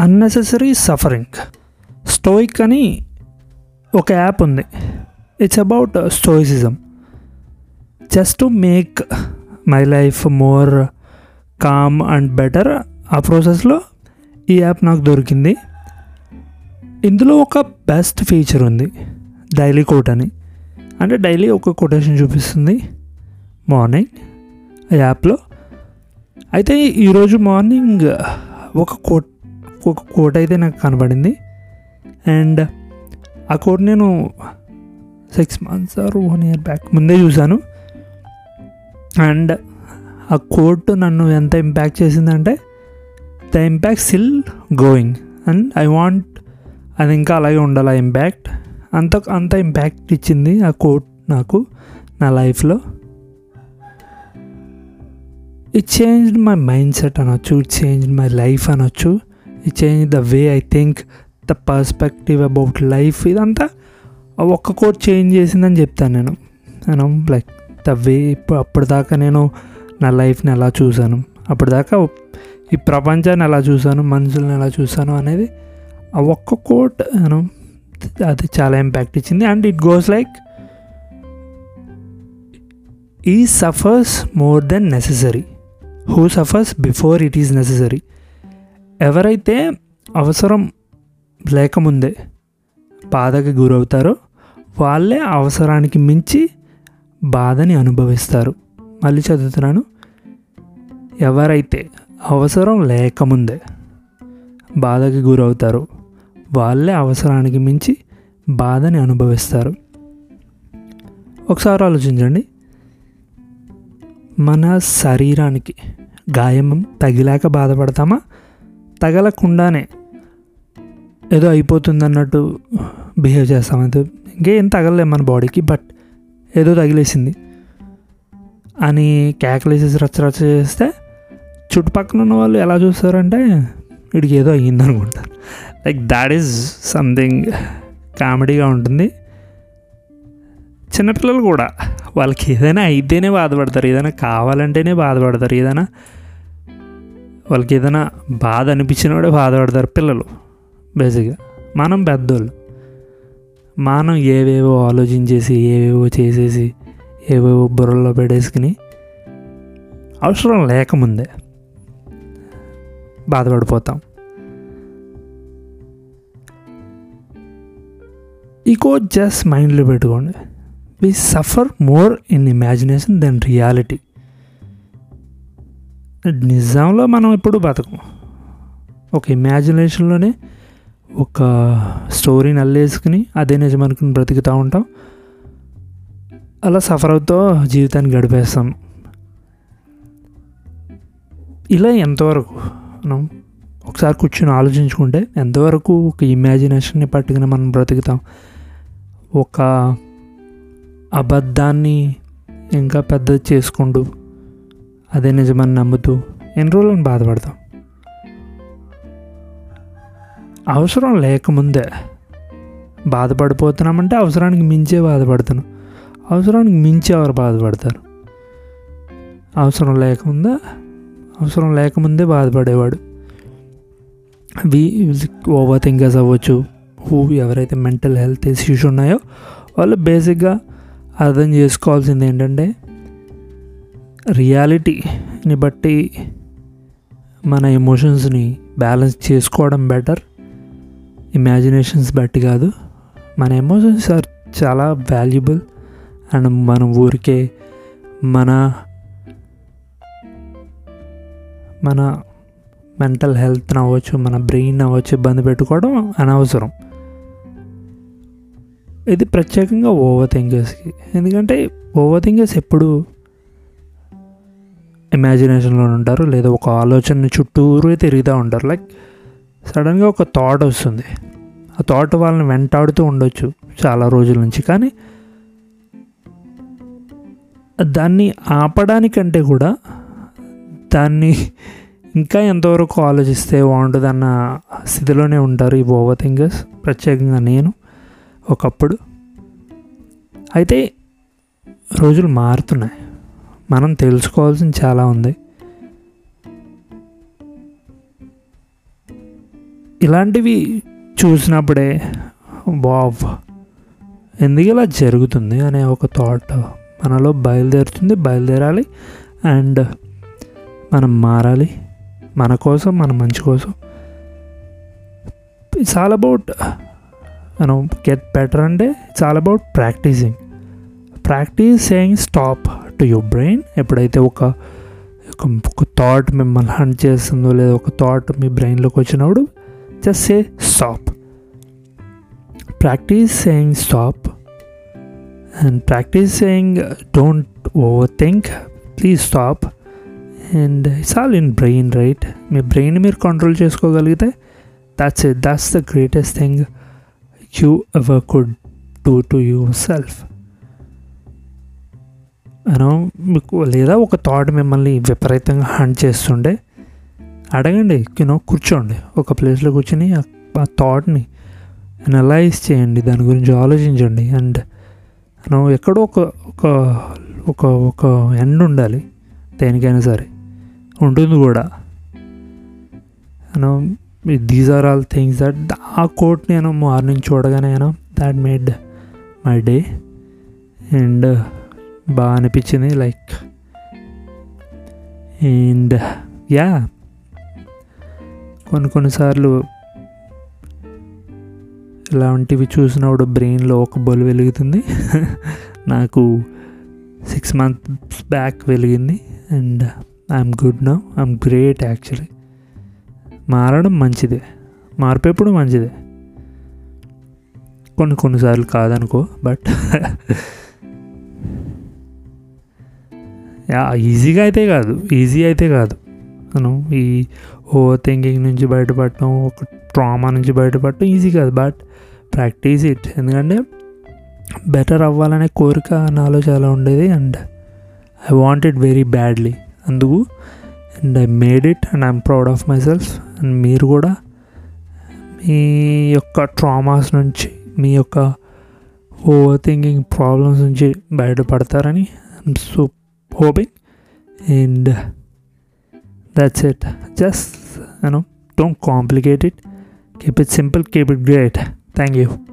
Unnecessary suffering stoic అని ఒక app ఉంది. It's about stoicism just to make my life more calm and better ఆ ప్రాసెస్లో ఈ యాప్ నాకు దొరికింది. ఇందులో ఒక బెస్ట్ ఫీచర్ ఉంది. డైలీ కోట్ అని. అంటే డైలీ ఒక కొటేషన్ చూపిస్తుంది. మార్నింగ్ ఆ యాప్లో అయితే ఈరోజు మార్నింగ్ ఒక కోట్ ఒక కోట్ అయితే నాకు కనబడింది. అండ్ ఆ కోట్ నేను six months or one year back ముందే చూశాను. అండ్ ఆ కోట్ నన్ను ఎంత ఇంపాక్ట్ చేసిందంటే the impact still going and I want అది ఇంకా అలాగే ఉండాలి ఆ ఇంపాక్ట్ అంత అంత ఇంపాక్ట్ ఇచ్చింది ఆ కోట్ నాకు నా లైఫ్లో it change my mind set అనొచ్చు ఇట్ చేంజ్ మై లైఫ్ అనొచ్చు. ఈ change the way I think the perspective about life ఇదంతా ఒక్క కోట్ చేంజ్ చేసిందని చెప్తాను నేను. నేను లైక్ ద వే ఇప్పుడు అప్పటిదాకా నేను నా లైఫ్ని ఎలా చూశాను అప్పటిదాకా ఈ ప్రపంచాన్ని ఎలా చూశాను మనుషులను ఎలా చూశాను అనేది ఆ ఒక్క కోట్ నేను అది చాలా ఇంపాక్ట్ ఇచ్చింది. And it goes like he suffers more than necessary who suffers before it is necessary ఎవరైతే అవసరం లేకముందే బాధకి గురవుతారో వాళ్ళే అవసరానికి మించి బాధని అనుభవిస్తారు. మళ్ళీ చదువుతున్నాను. ఎవరైతే అవసరం లేకముందే బాధకి గురవుతారో వాళ్ళే అవసరానికి మించి బాధని అనుభవిస్తారు. ఒకసారి ఆలోచించండి. మన శరీరానికి గాయం తగిలాక బాధపడతామా? తగలకుండానే ఏదో అయిపోతుంది అన్నట్టు బిహేవ్ చేస్తాం అంతే ఇంకేం తగలలేదు మన బాడీకి బట్ ఏదో తగిలేసింది. అని కేకలేసేసి రచ్చ రచ్చ చేస్తే చుట్టుపక్కల ఉన్న వాళ్ళు ఎలా చూస్తారంటే వీడికి ఏదో అయ్యింది అనుకుంటారు లైక్ దాట్ ఈజ్ సంథింగ్ కామెడీగా ఉంటుంది. చిన్నపిల్లలు కూడా వాళ్ళకి ఏదైనా అయితేనే బాధపడతారు. ఏదైనా కావాలంటేనే బాధపడతారు. ఏదైనా వాళ్ళకి ఏదైనా బాధ అనిపించిన వాడే బాధపడతారు పిల్లలు బేసిక్గా మనం పెద్దోళ్ళు. మనం ఏవేవో ఆలోచించేసి ఏవేవో చేసేసి ఏవేవో బుర్రలో పెట్టేసుకుని అవసరం లేకముందే బాధపడిపోతాం. ఈ కోట్ జస్ట్ మైండ్లో పెట్టుకోండి. We suffer more in imagination than reality నిజంలో మనం ఎప్పుడు బతకం ఒక ఇమాజినేషన్లోనే ఒక స్టోరీని అల్లేసుకుని అదే నిజం అనుకుని బ్రతుకుతూ ఉంటాం. అలా సఫర్ అవుతూ జీవితాన్ని గడిపేస్తాం. ఇలా ఎంతవరకు మనం ఒకసారి కూర్చొని ఆలోచించుకుంటే ఎంతవరకు ఒక ఇమాజినేషన్ని పట్టుకుని మనం బ్రతుకుతాం. ఒక అబద్ధాన్ని ఇంకా పెద్దది చేసుకుంటూ అదే నిజమని నమ్ముతూ ఎన్ని రోజులను బాధపడతాం? అవసరం లేకముందే బాధపడిపోతున్నామంటే అవసరానికి మించే బాధపడుతున్నాం. అవసరానికి మించి ఎవరు బాధపడతారు? అవసరం లేకముందా అవసరం లేకముందే బాధపడేవాడు. వి ఓవర్ థింకర్స్ అవ్వచ్చు. హూ ఎవరైతే మెంటల్ హెల్త్ ఇష్యూస్ ఉన్నాయో వాళ్ళు బేసిక్గా అర్థం చేసుకోవాల్సింది ఏంటంటే రియాలిటీని బట్టి మన ఎమోషన్స్ని బ్యాలెన్స్ చేసుకోవడం బెటర్. ఇమాజినేషన్స్ బట్టి కాదు. మన ఎమోషన్స్ ఆర్ చాలా వాల్యుబుల్. అండ్ మన ఊరికే మన మన మెంటల్ హెల్త్ అవ్వచ్చు మన బ్రెయిన్ అవ్వచ్చు ఇబ్బంది పెట్టుకోవడం అనవసరం. ఇది ప్రత్యేకంగా ఓవర్ థింకర్స్కి. ఎందుకంటే ఓవర్ థింకర్స్ ఎప్పుడు ఇమాజినేషన్లో ఉంటారు. లేదా ఒక ఆలోచన చుట్టూరే తిరుగుతూ ఉంటారు. లైక్ సడన్గా ఒక థాట్ వస్తుంది. ఆ థాట్ వాళ్ళని వెంటాడుతూ ఉండొచ్చు చాలా రోజుల నుంచి. కానీ దాన్ని ఆపడానికంటే కూడా దాన్ని ఇంకా ఎంతవరకు ఆలోచిస్తే బాగుంటుందన్న స్థితిలోనే ఉంటారు ఈ ఓవర్ థింకర్స్ ప్రత్యేకంగా నేను ఒకప్పుడు. అయితే రోజులు మారుతున్నాయి. మనం తెలుసుకోవాల్సింది చాలా ఉంది. ఇలాంటివి చూసినప్పుడే వావ్ ఎందుకు ఇలా జరుగుతుంది? అనే ఒక థాట్ మనలో బయలుదేరుతుంది బయలుదేరాలి. అండ్ మనం మారాలి. మన కోసం మన మంచి కోసం. ఇట్స్ ఆల్ అబౌట్ మనం గెట్ బెటర్ అంటే it's all about practicing practice saying stop to your brain ఎప్పుడైతే ఒక ఒక ఒక థాట్ మిమ్మల్ని హంట్ చేస్తుందో లేదా ఒక థాట్ మీ బ్రెయిన్లోకి వచ్చినప్పుడు just say stop practice saying stop and practice saying don't overthink please stop and it's all in brain right me brain మీరు కంట్రోల్ చేసుకోగలిగితే that's it that's the greatest thing you ever could do to yourself అను మీకు లేదా ఒక thought మిమ్మల్ని విపరీతంగా hunt చేస్తుండే అడగండి you know కూర్చోండి. ఒక ప్లేస్లో కూర్చొని ఆ థాట్ని అనలైజ్ చేయండి. దాని గురించి ఆలోచించండి. అండ్ యూనో ఎక్కడో ఒక ఒక ఒక ఒక ఎండ్ ఉండాలి. దేనికైనా సరే. ఉంటుంది కూడా. You know these are all things that ఆ కోట్ నేను మార్నింగ్ చూడగానే that made my day and బాగా అనిపించింది లైక్ అండ్ యా కొన్ని కొన్నిసార్లు ఇలాంటివి చూసినప్పుడు బ్రెయిన్లో ఒక బొల్ వెలుగుతుంది. నాకు సిక్స్ మంత్స్ బ్యాక్ వెలిగింది. And I'm good now I'm great actually మారడం మంచిదే. మార్పేప్పుడు మంచిదే. కొన్ని కొన్నిసార్లు కాదనుకో బట్ ఈజీగా అయితే కాదు. ఈజీ అయితే కాదు. మనం ఈ ఓవర్ థింకింగ్ నుంచి బయటపడటం ఒక ట్రామా నుంచి బయటపడటం ఈజీ కాదు. బట్ ప్రాక్టీస్ ఇట్ ఎందుకంటే బెటర్ అవ్వాలనే కోరిక నాలో చాలా ఉండేది and I want it very badly అందుకు and I made it and I'm proud of myself and మీరు కూడా మీ యొక్క ట్రామాస్ నుంచి మీ యొక్క ఓవర్ థింకింగ్ ప్రాబ్లమ్స్ నుంచి బయటపడతారని I'm super hoping and uh, that's it. Just you know don't complicate it. Keep it simple keep it great. Thank you